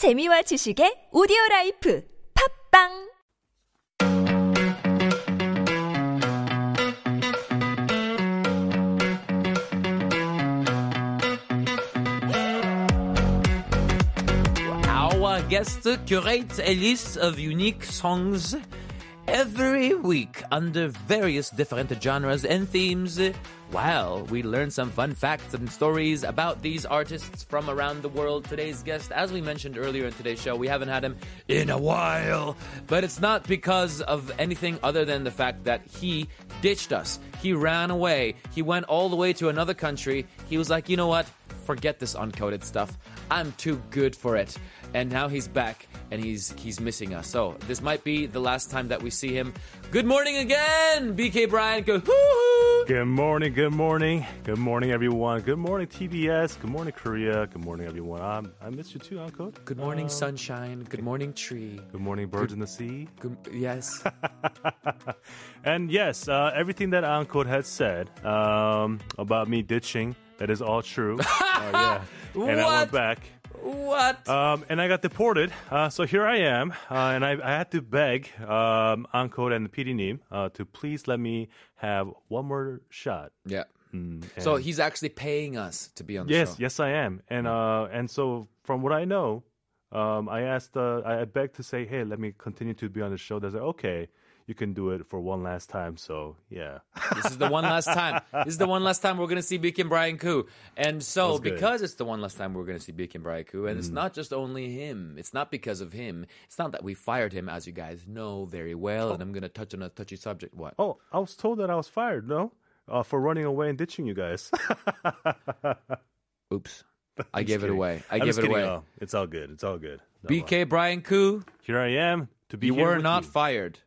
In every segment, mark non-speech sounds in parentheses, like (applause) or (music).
재미와 지식의 오디오 라이프 팝빵 Our guest curates a list of unique songs every week under various different genres and themes. While we learn some fun facts and stories about these artists from around the world. Today's guest, as we mentioned earlier in today's show, we haven't had him in a while, but it's not because of anything other than the fact that he ditched us. He ran away. He went all the way to another country. He was like, you know what? Forget this uncoded stuff. I'm too good for it. And now he's back and he's he's missing us. So this might be the last time that we see him. Good morning again, BK Brian. Go hoo Good morning, good morning, good morning, everyone. Good morning, TBS. Good morning, Korea. Good morning, everyone. Um, I missed you too, Uncle. Good morning, sunshine. Good morning, tree. Good morning, birds in the sea. Good, yes. (laughs) And yes, uh, everything that Uncle had said um, about me ditching, that is all true. (laughs) Uh, yeah. And I went back. What? Um, and I got deported. Uh, so here I am. Uh, and I, I had to beg um, Uncle and the PD Nim uh, to please let me have one more shot. yeah. Mm, So he's actually paying us to be on the Yes, show. yes, I am, and uh, and so from what I know, um, I asked, uh, I I begged to say, hey, let me continue to be on the show. They said, okay, you can do it for one last time. So yeah, This is the one last time. (laughs) This is the one last time we're going to see BK Brian Koo. And so. Mm. because it's the one last time we're going to see BK Brian Koo, and it's not just only him, it's not because of him. It's not that we fired him, as you guys know very well. And I'm going to touch on a touchy subject. What? oh, I was told that I was fired. No, uh, for running away and ditching you guys. (laughs) Oops. (laughs) I gave just it away. I I'm gave it kidding. away. Oh, it's all good. It's all good. No, BK Brian Koo, here I am to be. you were not you. fired,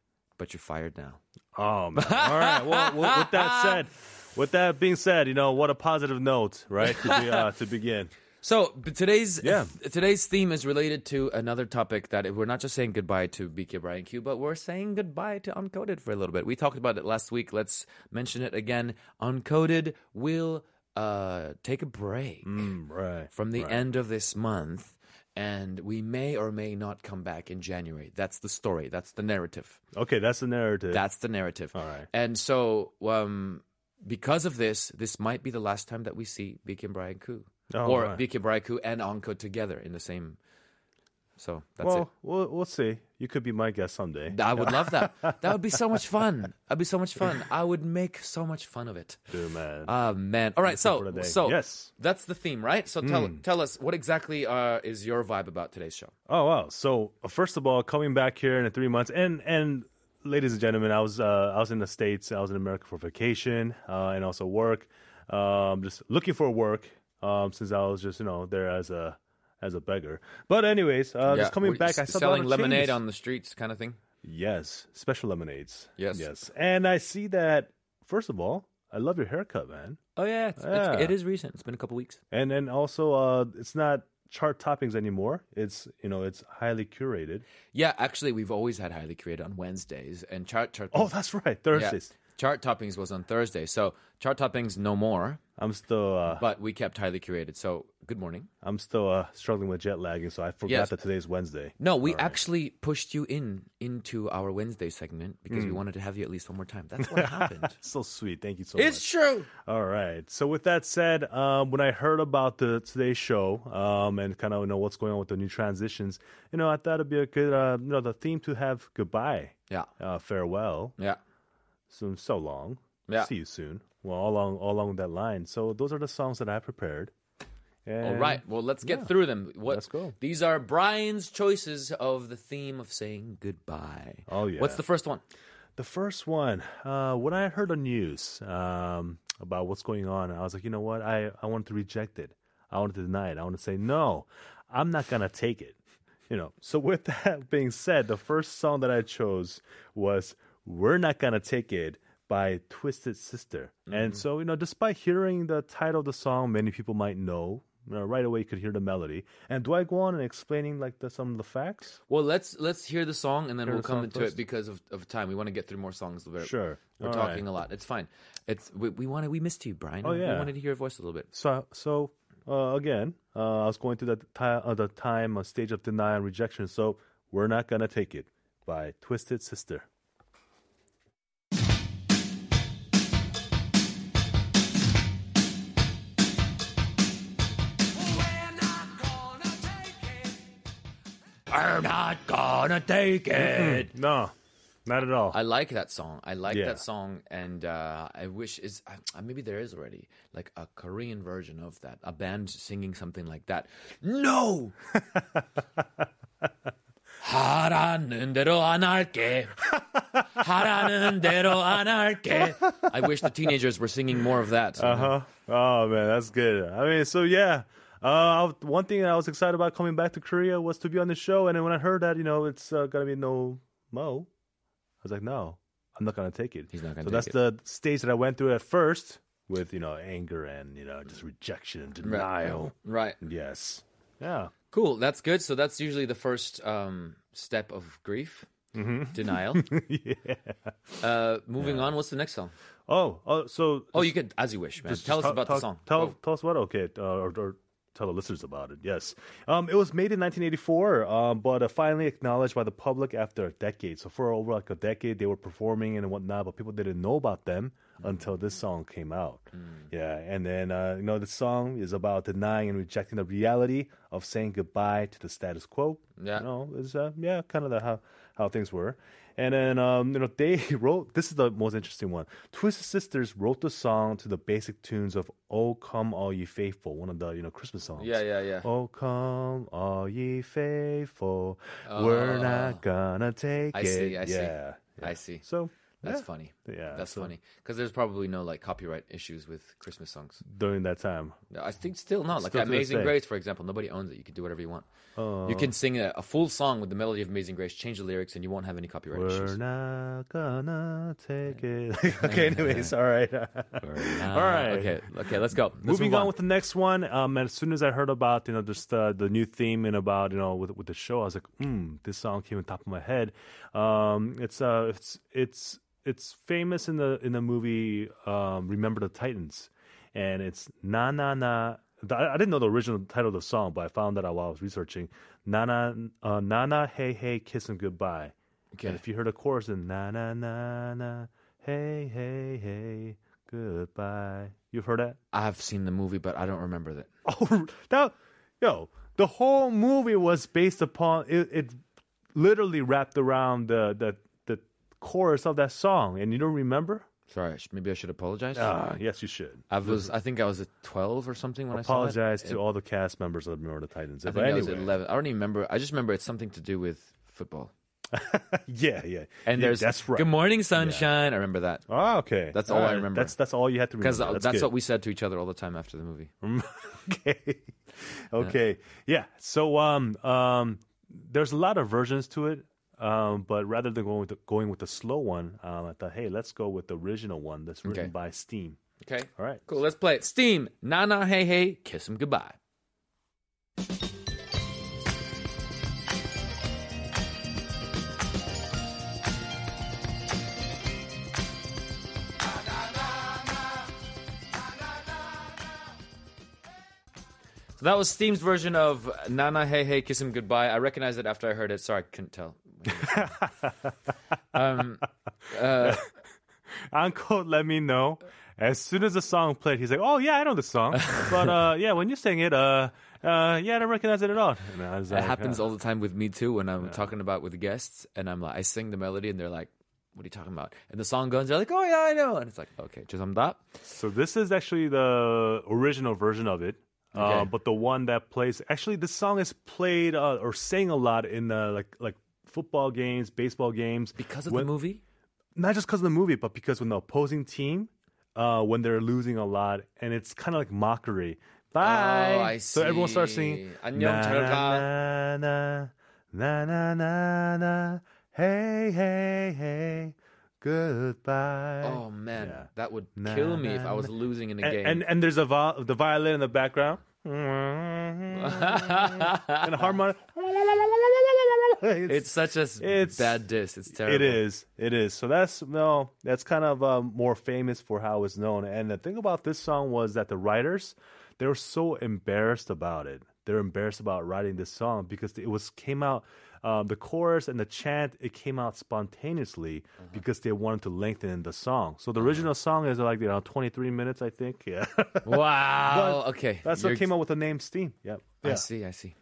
but you're fired now. Oh, man. all right. Well, with that (laughs) said, with that being said, you know what a positive note, right? To, be, uh, to begin. (laughs) So today's Yeah. th- today's theme is related to another topic that we're not just saying goodbye to BK Brian Koo, but we're saying goodbye to Uncoded for a little bit. We talked about it last week. Let's mention it again. Uncoded will uh, take a break Mm, right. from the right. end of this month, and we may or may not come back in January. That's the story. That's the narrative. Okay, that's the narrative. That's the narrative. All right. And so, um, because of this, this might be the last time that we see BK and Brian Koo. Oh, or right. BK Brian Koo and Onko together in the same. So that's well, we'll we'll see. You could be my guest someday. I would love that. (laughs) That would be so much fun. That'd be so much fun. I would make so much fun of it. Dude, man. Ah man. All right, so so Yes. That's the theme, right? So tell tell us what exactly uh, is your vibe about today's show? oh wow. So uh, first of all, coming back here in three months, and and ladies and gentlemen, I was uh, I was in the states. I was in America for vacation uh, and also work. Um, just looking for work um, since I was just you know there as a as a beggar. But anyways, uh, just coming What, back, I s- saw a lot selling lemonade on the streets, kind of thing. Yes, special lemonades. Yes. yes. And I see that. First of all, I love your haircut, man. Oh yeah, it's, Yeah. It's, it is recent. It's been a couple weeks. And then also, uh, it's not chart toppings anymore. It's you know, it's highly curated. Yeah, actually, we've always had highly curated on Wednesdays, and chart chart. Oh, that's right, yeah, Thursdays. Chart toppings was on Thursday. So chart toppings no more, I'm still, uh, but we kept highly curated. So good morning. I'm still uh, struggling with jet lagging, so I forgot Yes. that today's Wednesday. No, we actually pushed you in into our Wednesday segment because we Hmm. wanted to have you at least one more time. That's what happened. (laughs) So sweet. Thank you so it's much. It's true. All right. So with that said, um, when I heard about the today's show um, and kind of you know what's going on with the new transitions, you know, I thought it'd be a good, uh, you know, the theme to have goodbye, Yeah, uh, farewell, yeah. So so long, Yeah. see you soon. Well, all along all along that line. So those are the songs that I prepared. All And right. Well, let's get through them. What, Let's go. These are Brian's choices of the theme of saying goodbye. Oh, yeah. What's the first one? The first one, uh, when I heard the news um, about what's going on, I was like, you know what? I, I wanted to reject it. I wanted to deny it. I wanted to say, no, I'm not going to take it. You know, so with (laughs) that being said, the first song that I chose was We're Not Gonna Take It by Twisted Sister. And so, you know, despite hearing the title of the song, many people might know. You know, right away you could hear the melody. And do I go on and explaining like the, some of the facts? Well, let's let's hear the song and then Hear we'll the come into first? it because of, of time. We want to get through more songs. We're, Sure. We're All talking right. a lot. It's fine. It's we, we wanted we missed you, Brian. Oh, yeah, We wanted to hear your voice a little bit. So, so uh, again, uh, I was going through the, ti- uh, the time, uh, stage of denial and rejection. So we're not gonna take it by Twisted Sister. gonna take it. No, not at all. I like that song. I like Yeah. that song, and uh, I wish is uh, maybe there is already like a Korean version of that, a band singing something like that. No. (laughs) 하라는 대로 안 할게. 하라는 대로 안 할게. I wish the teenagers were singing more of that. Uh huh. Oh man, that's good. I mean, so yeah. uh, one thing that I was excited about coming back to Korea was to be on the show, and then when I heard that, you know, it's uh, gonna be no Mo, I was like, no, I'm not gonna take it. He's not gonna so take that's it. the stage that I went through at first with you know anger and you know just rejection and denial. Right. Yes. Yeah. Cool. That's good. So that's usually the first um, step of grief, (laughs) denial. yeah. Uh, moving on. What's the next song? Oh. Oh. So. Oh, you could, as you wish, man. Tell us about the song. Tell, Go. tell us what, okay, uh, or, or tell the listeners about it. Yes, um, it was made in 1984, um, but uh, finally acknowledged by the public after a decade. So for over like a decade, they were performing and whatnot, but people didn't know about them until this song came out. Yeah, and then uh, you know the song is about denying and rejecting the reality of saying goodbye to the status quo. Yeah. you know, it's uh, yeah, kind of the how how things were. And then, um, you know, they (laughs) wrote. This is the most interesting one. Twisted Sisters wrote the song to the basic tunes of "Oh Come All Ye Faithful," one of the you know Christmas songs. Yeah, yeah, yeah. Oh come all ye faithful, we're not gonna take I it. see, I see. yeah, I see. So That's yeah, funny. Yeah, That's so funny because there's probably no like copyright issues with Christmas songs. During that time, I think still not. Like Still Amazing. Grace, for example, nobody owns it. You can do whatever you want. you can sing a, a full song with the melody of Amazing Grace, change the lyrics, and you won't have any copyright we're issues. not gonna take it. (laughs) okay, anyways, all right. (laughs) All right. Okay. Okay. Let's go. Let's Moving move on. with the next one, um, as soon as I heard about you know just uh, the new theme and about you know with with the show, I was like, hmm, this song came on top of my head. Um, it's uh, it's it's it's famous in the in the movie um, Remember the Titans, and it's na na na. I didn't know the original title of the song, but I found that out while I was researching. Na na uh, na na hey hey kiss goodbye. Okay. And if you heard the chorus, then na na na na hey hey hey goodbye. You've heard that? I have seen the movie, but I don't remember that. (laughs) Oh, that yo, the whole movie was based upon it. It literally wrapped around the the chorus of that song, and you don't remember? Sorry. Maybe I should apologize. Ah, yes, you should. I was. I think I was at 12 or something when I saw it. Apologize to all the cast members of Remember the Titans. I but think I was at 11. I don't even remember. I just remember it's something to do with football. (laughs) yeah, yeah, And Yeah, there's that's right. Good morning, sunshine. I remember that Ah, okay. That's all I remember. That's that's all you had to remember. because remember. that's, what we said to each other all the time after the movie. (laughs) okay. Okay. Yeah. So um um there's a lot of versions to it. Um, but rather than going with the, going with the slow one, um, I thought, hey, let's go with the original one that's written Okay. by Steam. Okay. All right. Cool. Let's play it. Steam. Na na hey hey. Kiss him goodbye. So that was Steam's version of Nana Hey Hey Kiss Him Goodbye. I recognized it after I heard it. Sorry, I couldn't tell. (laughs) um, uh, Uncle let me know as soon as the song played. He's like, "Oh yeah, I know the song, but uh, (laughs) yeah, when you sing it, uh, uh, yeah, I don't recognize it at all." And I was It like, happens uh, all the time with me too when I'm talking about with guests and I'm like I sing the melody and they're like, What are you talking about? And the song goes, they're like, Oh yeah, I know and it's like, Okay, 죄송합니다. So this is actually the original version of it. Uh, Okay. but the one that plays actually this song is played uh, or sang a lot in uh, like like football games, baseball games Because of When- the movie? not just because of the movie, but because when the opposing team, uh, when they're losing a lot, and it's kind of like mockery. Bye. Oh, I So everyone starts see. singing. 안녕, 잘 가." na, na, na, na, na, na, hey, hey, hey, goodbye. Oh man, Yeah. that would Na, kill me if na, I was na. losing in a And, game. and and there's a vi- the violin in the background. (laughs) and a harmonic. (laughs) it's such a it's- bad diss. It's terrible. It is. It is. So that's no. That's kind of um, more famous for how it's known. And the thing about this song was that the writers, they were so embarrassed about it. They're embarrassed about writing this song because it was came out. Um, the chorus and the chant it came out spontaneously Uh-huh. because they wanted to lengthen the song. So the original song is like you know 23 minutes, I think. (laughs) Yeah, Wow. okay. that's You're- what came out with the name Steam. Yep. I see. I see.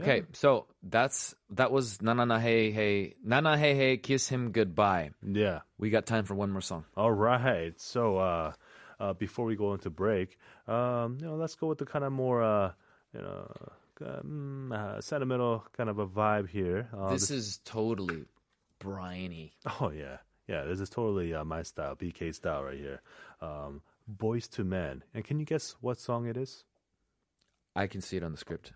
Okay, so that's that was Nana na hey hey Nana hey hey kiss him goodbye. Yeah. We got time for one more song. All right. So uh, uh, before we go into break, um, you know, let's go with the kind of more, uh, you know, um, uh, sentimental kind of a vibe here. Uh, this is totally briny. oh yeah, yeah. This is totally uh, my style, BK style right here. Um, Boyz II Men. And can you guess what song it is? I can see it on the script.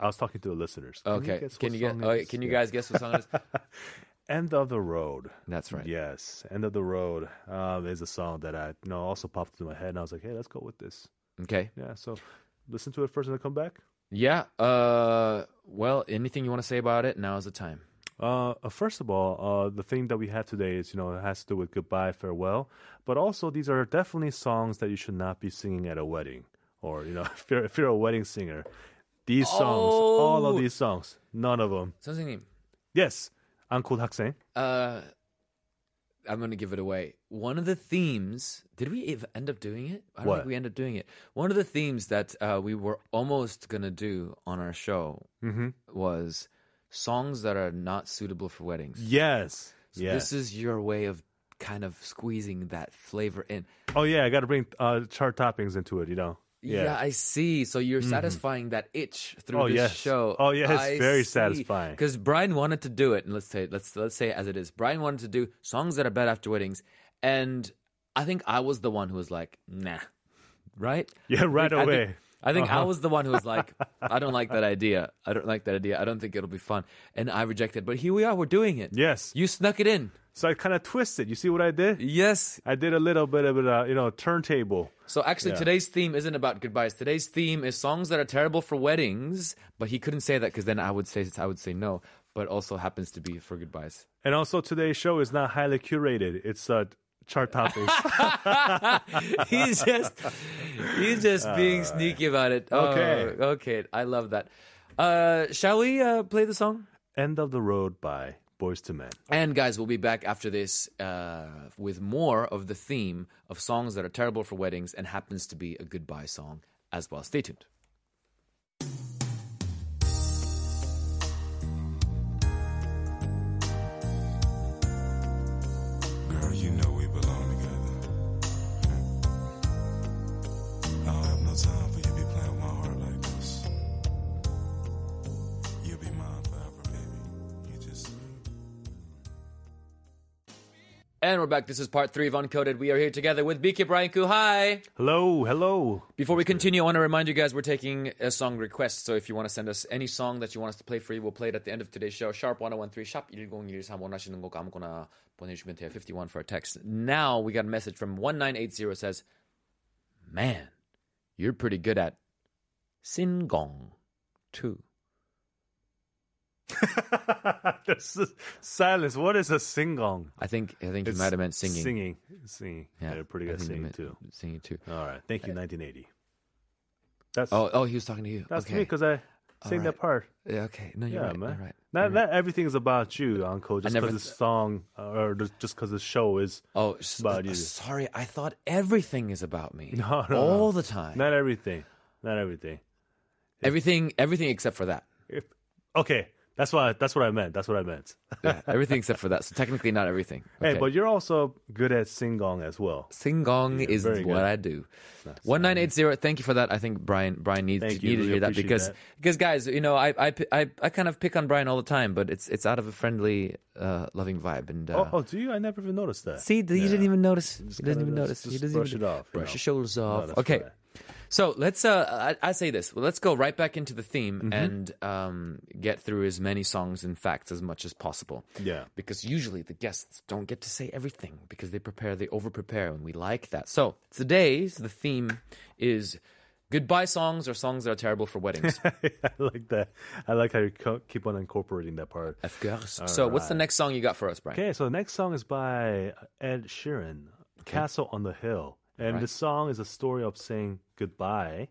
I was talking to the listeners. Can Okay, guess can you get? Oh, is? can you guys guess what song it is? (laughs) End of the Road. That's right. Yes, End of the Road um, is a song that I you know also popped into my head, and I was like, hey, let's go with this. Okay. Yeah. So listen to it first and then come back. Yeah. Uh. Well, anything you want to say about it? Now is the time. Uh, uh, first of all, uh, the theme that we have today is, you know, it has to do with goodbye, farewell. But also, these are definitely songs that you should not be singing at a wedding, or you know, (laughs) if you're if you're a wedding singer, these songs, all of Oh. these songs, none of them. 선생님. Yes, 안고 학생. Uh. I'm gonna give it away. One of the themes. Did we ev- end up doing it? I don't What? think we ended up doing it. One of the themes that uh, we were almost gonna do on our show was songs that are not suitable for weddings. Yes, So yes. This is your way of kind of squeezing that flavor in. oh yeah, I got to bring uh, chart toppings into it. You know. yeah, I see. So you're satisfying that itch through Oh, this yes. show. Oh, yes, very satisfying. Because Brian wanted to do it, and let's say let's let's say it as it is. Brian wanted to do songs that are bad after weddings, and I think I was the one who was like, nah, right? (laughs) Yeah, right I think- away. I think Uh-huh. I was the one who was like, I don't like that (laughs) idea. I don't like that idea. I don't think it'll be fun. And I rejected. But here we are. We're doing it. Yes. You snuck it in. So I kind of twisted. You see what I did? Yes. I did a little bit of a you know turntable. So actually, Yeah. today's theme isn't about goodbyes. Today's theme is songs that are terrible for weddings. But he couldn't say that because then I would say I would say no. But also happens to be for goodbyes. And also today's show is not highly curated. It's uh, chart toppings. (laughs) he's just he's just being sneaky about it. Oh, Okay. okay. I love that. Uh, shall we uh, play the song? End of the Road by Boyz II Men. And guys, we'll be back after this uh, with more of the theme of songs that are terrible for weddings and happens to be a goodbye song as well. Stay tuned. And we're back. This is part three of Uncoded. We are here together with BK Brian Ku. Hi. Hello, hello. Before we continue, I want to remind you guys we're taking a song request. So if you want to send us any song that you want us to play for you, we'll play it at the end of today's show. Sharp 1013, sharp 1013 원하시는 곡 아무거나 보내주시면 돼요. 51 for a text. Now we got a message from 1980 says, Man, you're pretty good at Singong too. (laughs) This silence. What is a singong? I think I think It's you might have meant singing. Singing. Singing. Yeah, they're pretty good singing too. Singing too. All right. Thank you, 1980. That's Oh, oh, he was talking to you. that's okay. me because I sang right. that part. Yeah, okay. No, you're Yeah, right. man. You're right. Not, not everything is about you, Uncle. Just because th- the song uh, or just because the show is. Oh, about uh, you. sorry. I thought everything is about me. (laughs) No, no, all no. the time. Not everything. Not everything. everything, everything except for that. If, okay, that's what I, that's what I meant. That's what I meant. (laughs) Yeah, everything except for that. So technically, not everything. Hey, but you're also good at singong as well. Singong is what good. I do. One nine eight zero. Thank you for that. I think Brian Brian needs Thank to, you. needed to hear that because that. because guys, you know, I, I I I kind of pick on Brian all the time, but it's it's out of a friendly, uh, loving vibe. And uh, Oh, oh, do you? I never even noticed that. see, you didn't even notice. He doesn't kinda even notice. He doesn't brush even it off, Brush your shoulders off. that's okay. right. So let's. Uh, I, I say this. Well, let's go right back into the theme Mm-hmm. and um, get through as many songs and facts as much as possible. Yeah. Because usually the guests don't get to say everything because they prepare, they over prepare, and we like that. So today's the theme is goodbye songs or songs that are terrible for weddings. (laughs) I like that. I like how you co- keep on incorporating that part. of course. So what's the next song you got for us, Brian? Okay, so the next song is by Ed Sheeran, "Castle on the Hill," and Right. the song is a story of saying goodbye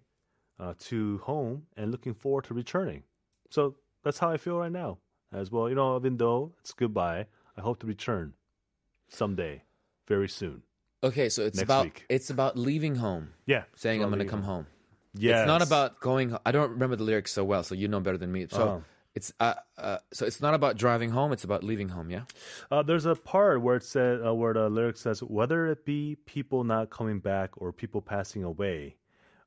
uh, to home and looking forward to returning. So that's how I feel right now as well. You know, even though it's goodbye, I hope to return someday, very soon. Okay, so it's Next about week. it's about leaving home, Yeah, saying I'm going to come home. Yeah, It's not about going. I don't remember the lyrics so well, so you know better than me. So Oh. It's uh, uh, so it's not about driving home. It's about leaving home. Yeah. Uh, there's a part where it said uh, where the lyric says whether it be people not coming back or people passing away,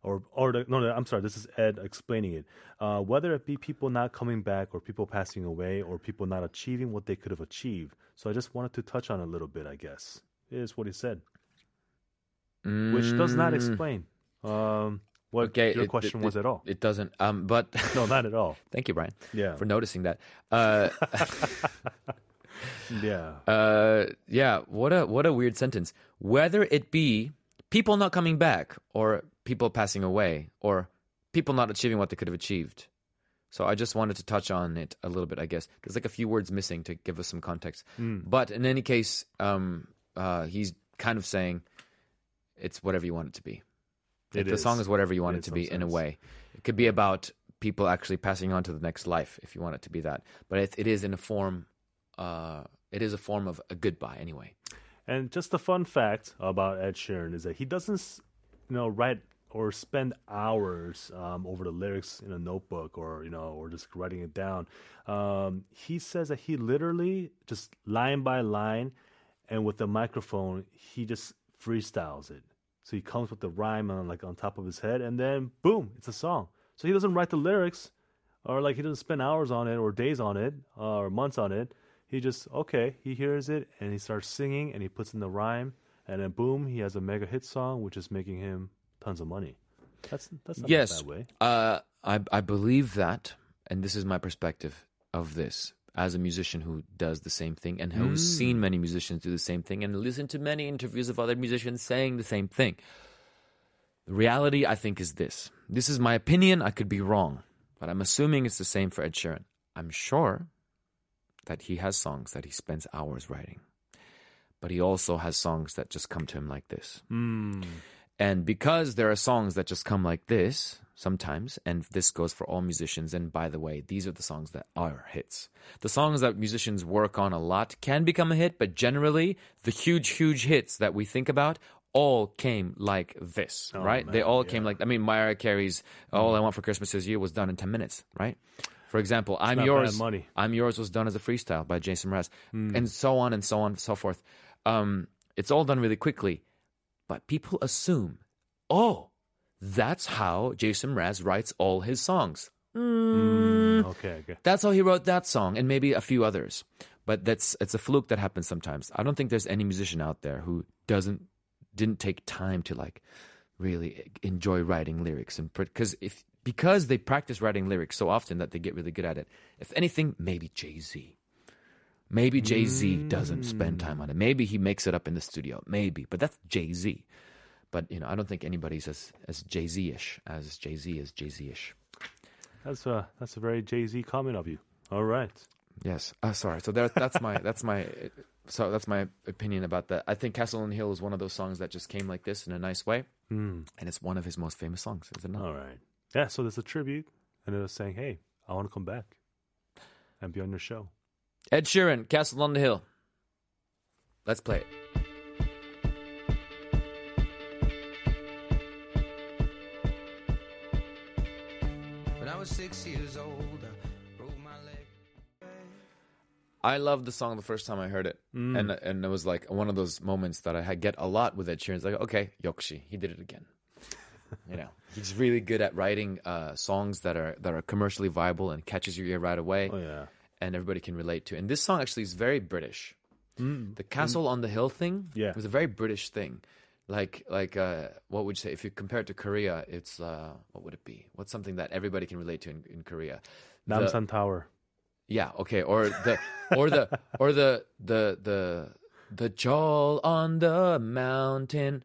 or or the, no, no, I'm sorry, this is Ed explaining it. Uh, whether it be people not coming back or people passing away or people not achieving what they could have achieved. So I just wanted to touch on it a little bit. I guess is what he said, which does not explain um, what Mm. Okay, your it- question it- was at all. It doesn't. Um, but (laughs) no, not at all. (laughs) thank you, Brian, Yeah, for noticing that. (laughs) Uh, yeah. uh, yeah. What a what a weird sentence. Whether it be people not coming back or people passing away or people not achieving what they could have achieved. So I just wanted to touch on it a little bit. I guess there's like a few words missing to give us some context. But in any case, um, uh, he's kind of saying it's whatever you want it to be. It the is. song is whatever you want In it to be in a way. It could be about people actually passing on to the next life if you want it to be that. But it, it is in a form. Uh, it is a form of a goodbye anyway. And just a fun fact about Ed Sheeran is that he doesn't, you know, write or spend hours um, over the lyrics in a notebook or you know or just writing it down. Um, he says that he literally just line by line, and with the microphone, he just freestyles it. So he comes with the rhyme on like on top of his head, and then boom, it's a song. So he doesn't write the lyrics, or like he doesn't spend hours on it, or days on it, uh, or months on it. He just okay, he hears it and he starts singing, and he puts in the rhyme, and then boom, he has a mega hit song, which is making him tons of money. That's that's not yes, bad way. Uh, I I believe that, and this is my perspective of this as a musician who does the same thing and who's mm. seen many musicians do the same thing and listened to many interviews of other musicians saying the same thing. The reality, I think, is this. This is my opinion. I could be wrong, but I'm assuming it's the same for Ed Sheeran. I'm sure that he has songs that he spends hours writing, but he also has songs that just come to him like this. Mm. And because there are songs that just come like this sometimes, and this goes for all musicians, and by the way, these are the songs that are hits. The songs that musicians work on a lot can become a hit, but generally, the huge, huge hits that we think about all came like this, right? they man, all came like, I mean, Mariah Carey's All I Want for Christmas Is You was done in 10 minutes, right? For example, I'm Yours. money. I'm Yours was done as a freestyle by Jason Mraz, and so on and so on and so forth. Um, it's all done really quickly, but people assume, oh, that's how Jason Mraz writes all his songs. Mm, mm. Okay, okay. That's how he wrote that song, and maybe a few others. But that's it's a fluke that happens sometimes. I don't think there's any musician out there who doesn't didn't take time to like really enjoy writing lyrics and because if because they practice writing lyrics so often that they get really good at it. If anything, maybe Jay Z. Maybe Jay Z doesn't spend mm. time on it. Maybe he makes it up in the studio. Maybe, but that's Jay Z. But you know, I don't think anybody's as as Jay Z ish as Jay Z is Jay Z ish. That's a that's a very Jay Z comment of you. All right. Yes. Uh, sorry. So that, that's my (laughs) that's my so that's my opinion about that. I think Castle on the Hill is one of those songs that just came like this in a nice way, Hmm. and it's one of his most famous songs. Is it not? All right. Yeah. So there's a tribute, and it was saying, "Hey, I want to come back and be on your show." Ed Sheeran, Castle on the Hill. Let's play it. Six years old, I broke my leg. I loved the song the first time I heard it, and and it was like one of those moments that I had- get a lot with Ed Sheeran. It's like, okay, Yokshi, he did it again. (laughs) you know, he's really good at writing uh, songs that are that are commercially viable and catches your ear right away. Oh yeah. and everybody can relate to. And this song actually is very British. The castle on the hill thing Yeah. was a very British thing. Like like uh, what would you say if you compare it to Korea? It's uh, what would it be? What's something that everybody can relate to in, in Korea? The- Namsan Tower. yeah, okay, or the or the or the the the the Jol on the mountain.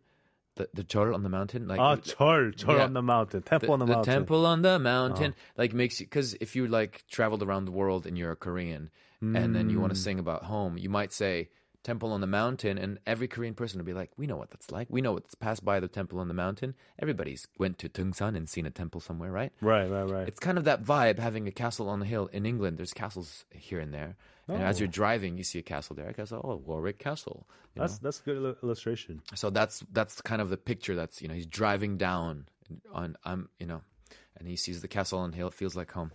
The the Jol on the mountain like Ah, Chol, Chol Yeah. on the mountain, temple on the, mountain. temple on the mountain like makes you because if you like traveled around the world and you're a korean and then you want to sing about home you might say Temple on the Mountain, and every Korean person would be like, "We know what that's like. We know what's passed by the Temple on the Mountain. Everybody's went to Tungsan and seen a temple somewhere, right? Right, right, right. It's kind of that vibe having a castle on the hill. In England, there's castles here and there. And as Oh. you're driving, you see a castle there. I guess, oh, Warwick Castle. that's know? that's a good illustration. so that's that's kind of the picture. That's you know he's driving down on I'm you know, and he sees the castle on the hill. It feels like home.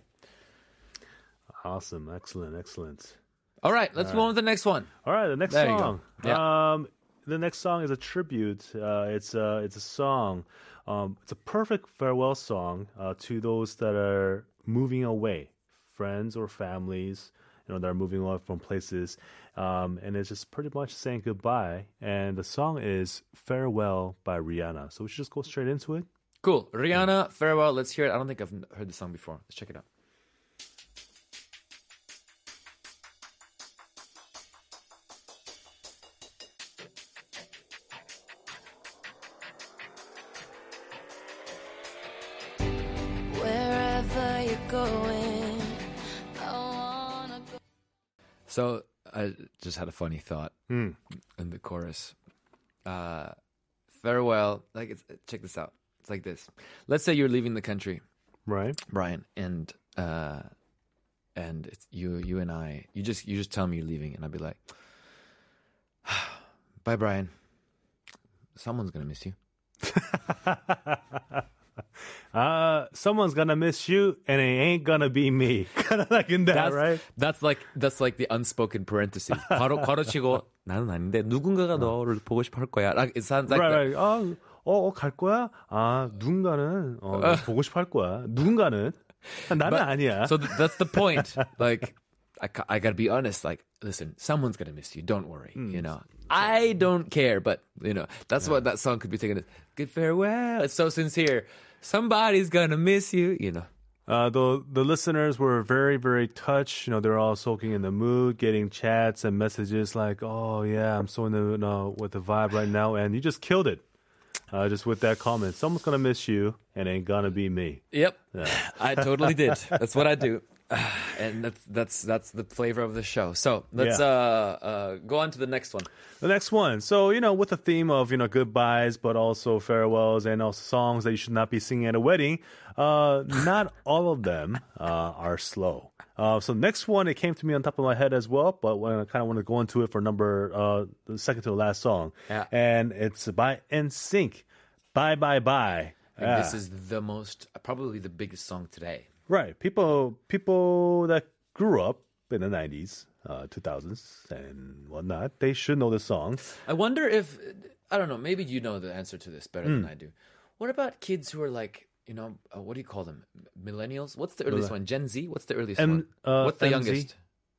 Awesome, excellent, excellent. All right, let's move on to the next one. All right, the next There song. Yeah. Um, the next song is a tribute. Uh, it's a it's a song. Um, it's a perfect farewell song uh, to those that are moving away, friends or families. You know, that are moving away from places, um, and it's just pretty much saying goodbye. And the song is "Farewell" by Rihanna. So we should just go straight into it. Cool, Rihanna, farewell. Let's hear it. I don't think I've heard the song before. Let's check it out. Just had a funny thought in the chorus. Uh, farewell. Like, it's, check this out. It's like this. Let's say you're leaving the country, Right. Brian, and uh, and it's you, you and I. You just you just tell me you're leaving, and I'd be like, (sighs) "Bye, Brian. Someone's gonna miss you." (laughs) Uh, someone's gonna miss you, and it ain't gonna be me. (laughs) kind of like in that, That's right? That's like that's like the unspoken parenthesis. 괄호 괄호치고 나는 아닌데 누군가가 너를 보고 싶어 할 거야. Like, it sounds like right, that. right. 아, 어, 어, 갈 거야? 아, 누군가는 어, 너 (laughs) 보고 싶어 할 거야. 누군가는 아, 나는 But- 아니야. So th- that's the point. (laughs) Like, I, ca- I gotta be honest. Like, listen, someone's gonna miss you. Don't worry. You know, I don't care. But you know, that's what that song could be taken as. Good farewell. It's so sincere. Somebody's gonna miss you. You know. Uh, the the listeners were very very touched. You know, they're all soaking in the mood, getting chats and messages like, "Oh yeah, I'm so in the you know, with the vibe right now," and you just killed it. Uh, just with that comment, someone's gonna miss you, and ain't gonna be me. Yep. (laughs) I totally did. That's what I do. (sighs) And that's that's that's the flavor of the show. So let's Yeah. uh, uh, go on to the next one. The next one. So, you know, with the theme of, you know, goodbyes, but also farewells and also songs that you should not be singing at a wedding, uh, (laughs) not all of them uh, are slow. Uh, so, next one, it came to me on top of my head as well, but when I kind of want to go into it for number, uh, the second to the last song. Yeah. And it's by NSYNC. Bye, bye, bye. And Yeah. this is the most, probably the biggest song today. Right. People people that grew up in the 90s, uh, 2000s, and whatnot, they should know the song. I wonder if I don't know. Maybe you know the answer to this better Hmm. than I do. What about kids who are like, you know, uh, what do you call them? Millennials? What's the earliest one? Gen Z? What's the earliest M- one? uh, What's the MZ? youngest?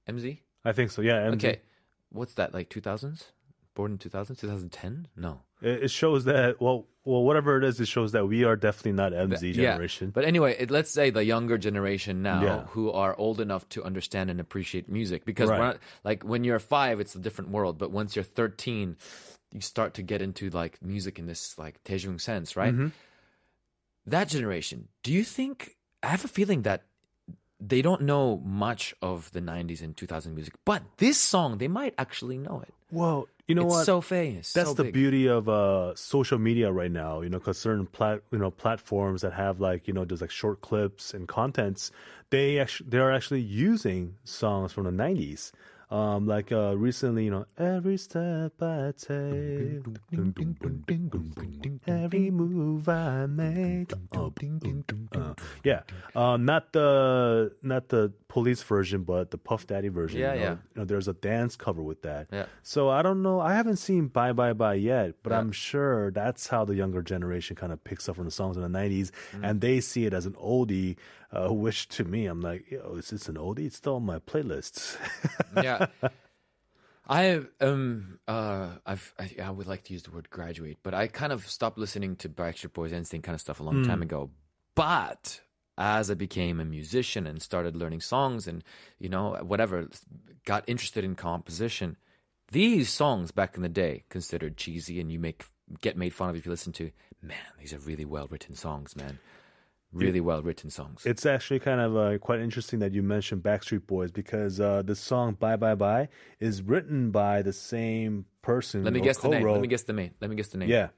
MZ? I think so. Yeah. MZ. Okay. What's that? Like 2000s? Born in 2000? 2010? No. It it shows that well, well, whatever it is, it shows that we are definitely not MZ generation. Yeah. But anyway, it, let's say the younger generation now Yeah. who are old enough to understand and appreciate music because Right. not, like when you're five, it's a different world. But once you're 13, you start to get into like music in this like Daejung sense, right? Mm-hmm. That generation, do you think? I have a feeling that they don't know much of the 90s and 2000 music, but this song they might actually know it. well, you know it's what? so famous. That's so the big. beauty of uh, social media right now. You know, because certain plat, you know, platforms that have like you know, just like short clips and contents, they actually they are actually using songs from the '90s. Um, like uh, recently, you know, every step I take, every move I make. Uh, yeah, um, not the not the police version, but the Puff Daddy version. Yeah, you know, yeah. You know, there's a dance cover with that. Yeah. So I don't know. I haven't seen Bye Bye Bye yet, but Yeah. I'm sure that's how the younger generation kind of picks up from the songs in the '90s, Mm. and they see it as an oldie. Uh, which to me, I'm like, yo, is this an oldie? It's still on my playlists. (laughs) yeah. I um uh I've I, I would like to use the word graduate, but I kind of stopped listening to Backstreet Boys NSYNC kind of stuff a long time ago. But as I became a musician and started learning songs and you know whatever, got interested in composition, these songs back in the day considered cheesy and you make get made fun of if you listen to. Man, these are really well written songs, man. Really well written songs. It's actually kind of uh, quite interesting that you mentioned Backstreet Boys because uh, the song "Bye Bye Bye" is written by the same person. Let me guess the name. Let me guess the name. Let me guess the name. Yeah,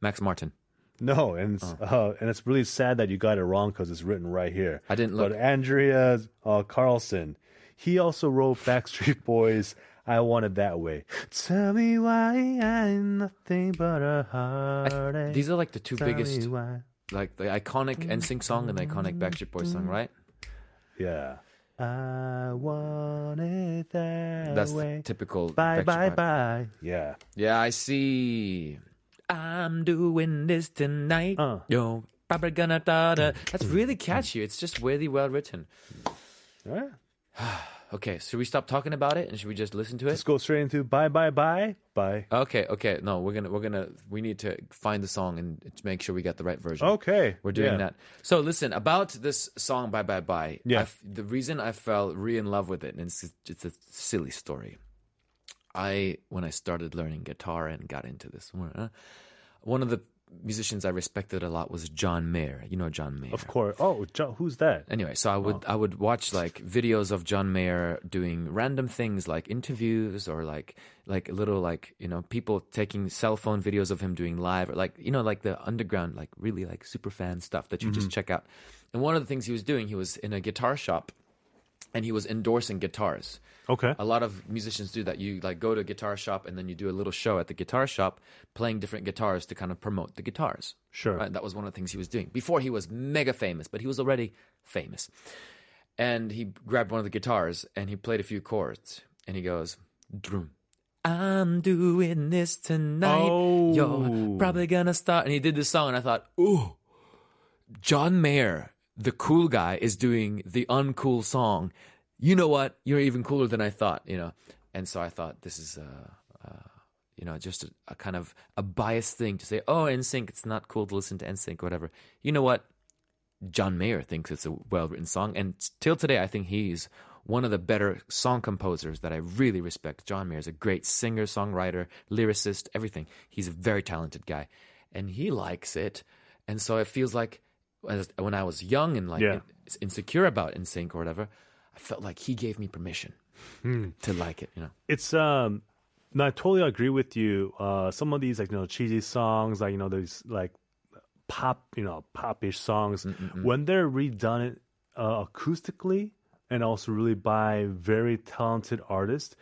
Max Martin. no, and it's uh, and it's really sad that you got it wrong because it's written right here. I didn't But look. Andrea uh, Carlsson, he also wrote Backstreet (laughs) Boys. I want it that way. Tell me why I'm nothing but a heartache. These are like the two Tell me biggest, why. Like the iconic NSYNC song and the iconic Backstreet Boys song, right? Yeah. I want it that That's way. the typical. Bye Backstreet bye Boys. bye. Yeah. Yeah, I see. I'm doing this tonight. Uh. Yo, probably gonna da da. That's really catchy. It's just really well written. (sighs) (sighs) (sighs) All right. Okay, should we stop talking about it and should we just listen to it? Let's go straight into bye bye bye bye. Okay, okay. No, we're gonna we're gonna we need to find the song and make sure we got the right version. Okay. We're doing yeah. that. So listen about this song "Bye Bye Bye." Yeah. I f- the reason I fell re in love with it, and it's it's a silly story. I when I started learning guitar and got into this, uh, one of the musicians I respected a lot was John Mayer. You know John Mayer, Of course. Oh, Jo- who's that? Anyway, so I would oh. I would watch like videos of John Mayer doing random things like interviews or like like little like you know people taking cell phone videos of him doing live or like you know like the underground like really like super fan stuff that you just mm-hmm. check out. And one of the things he was doing, he was in a guitar shop and he was endorsing guitars. Okay. A lot of musicians do that. You like go to a guitar shop and then you do a little show at the guitar shop playing different guitars to kind of promote the guitars. Sure. Right? That was one of the things he was doing before he was mega famous, but he was already famous. And he grabbed one of the guitars and he played a few chords and he goes, Drum. I'm doing this tonight. Oh. You're probably gonna start. And he did this song, and I thought, ooh, John Mayer, the cool guy, is doing the uncool song. You know what? You're even cooler than I thought, you know? And so I thought this is, uh, uh, you know, just a, a kind of a biased thing to say, oh, NSYNC, it's not cool to listen to NSYNC, or whatever. You know what? John Mayer thinks it's a well written song. And till today, I think he's one of the better song composers that I really respect. John Mayer is a great singer, songwriter, lyricist, everything. He's a very talented guy. And he likes it. And so it feels like as, when I was young and like Yeah. insecure about NSYNC or whatever, I felt like he gave me permission Hmm. to like it, you know. It's um no, I totally agree with you. Uh some of these like you know cheesy songs, like you know, there's like pop, you know, popish songs when they're redone uh, acoustically and also really by very talented artists,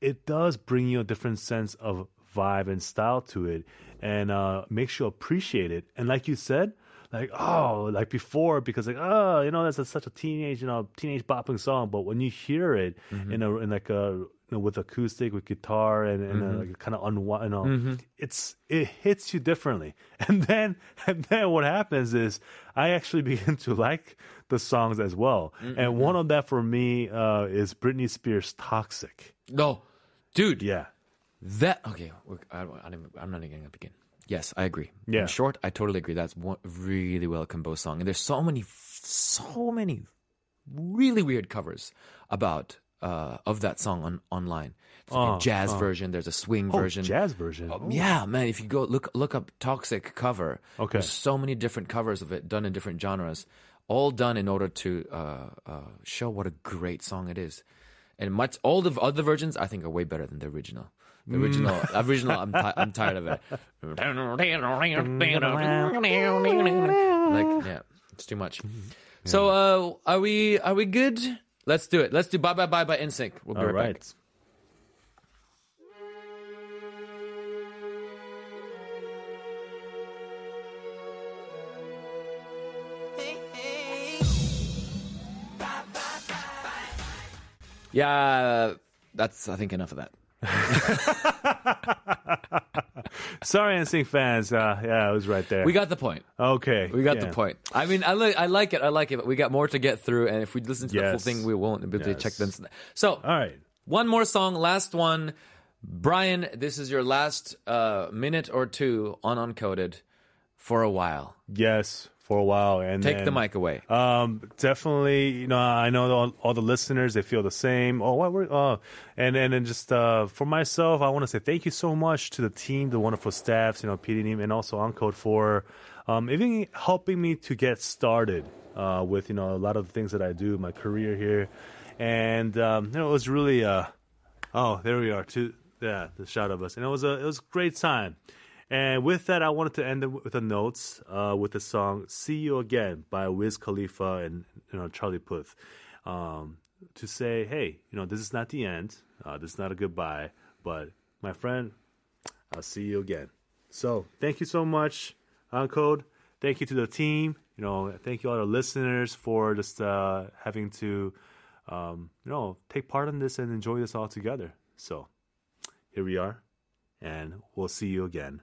it does bring you a different sense of vibe and style to it and uh makes you appreciate it. And like you said, like oh like before because like oh you know that's a, such a teenage you know teenage bopping song. But when you hear it in a in like a you know, with acoustic with guitar and, and uh, like kind of unwind you know it's it hits you differently. (laughs) And then and then what happens is I actually (laughs) begin to like the songs as well. And one of that for me uh, is Britney Spears Toxic. No, dude. yeah. That okay? I, I, don't- I'm not even gonna begin. Yes, I agree. Yeah. In short, I totally agree. That's one really well composed song, and there's so many, so many really weird covers about uh, of that song on online. There's like Oh, a jazz version. There's a swing oh version. jazz version Oh, Yeah, man. If you go look look up "Toxic" cover, Okay. there's so many different covers of it done in different genres, all done in order to uh, uh, show what a great song it is. And much all the other versions I think are way better than the original. The original, original, I'm, ti- I'm tired of it. like, yeah, it's too much. So, uh, are we are we good? Let's do it. Let's do "Bye Bye Bye" by NSYNC. We'll be all right, right back. Yeah, that's I think enough of that. (laughs) sorry NSYNC fans uh, yeah I was right there We got the point. okay We got yeah. the point. I mean, I like, I like it. I like it. But we got more to get through, and if we listen to the full thing, we won't be able to Yes. check them. So, all right one more song, last one. Brian, this is your last uh, minute or two on Uncoded for a while. Yes, for a while. And Take the mic away. Um, definitely, you know, I know all, all the listeners they feel the same. Oh, what we're uh, and and then just uh, for myself, I want to say thank you so much to the team, the wonderful staffs, you know, PD team, and also Uncode for um, even helping me to get started uh, with you know a lot of the things that I do, my career here, and um, you know, it was really uh, oh, there we are, too. Yeah, the shot of us, and it was a it was a great time. And with that, I wanted to end it with the notes uh, with the song "See You Again" by Wiz Khalifa and you know Charlie Puth, um, to say, hey, you know, this is not the end. Uh, this is not a goodbye, but my friend, I'll see you again. So thank you so much, Uncode. Thank you to the team. You know, thank you all the listeners for just uh, having to, um, you know, take part in this and enjoy this all together. So here we are, and we'll see you again.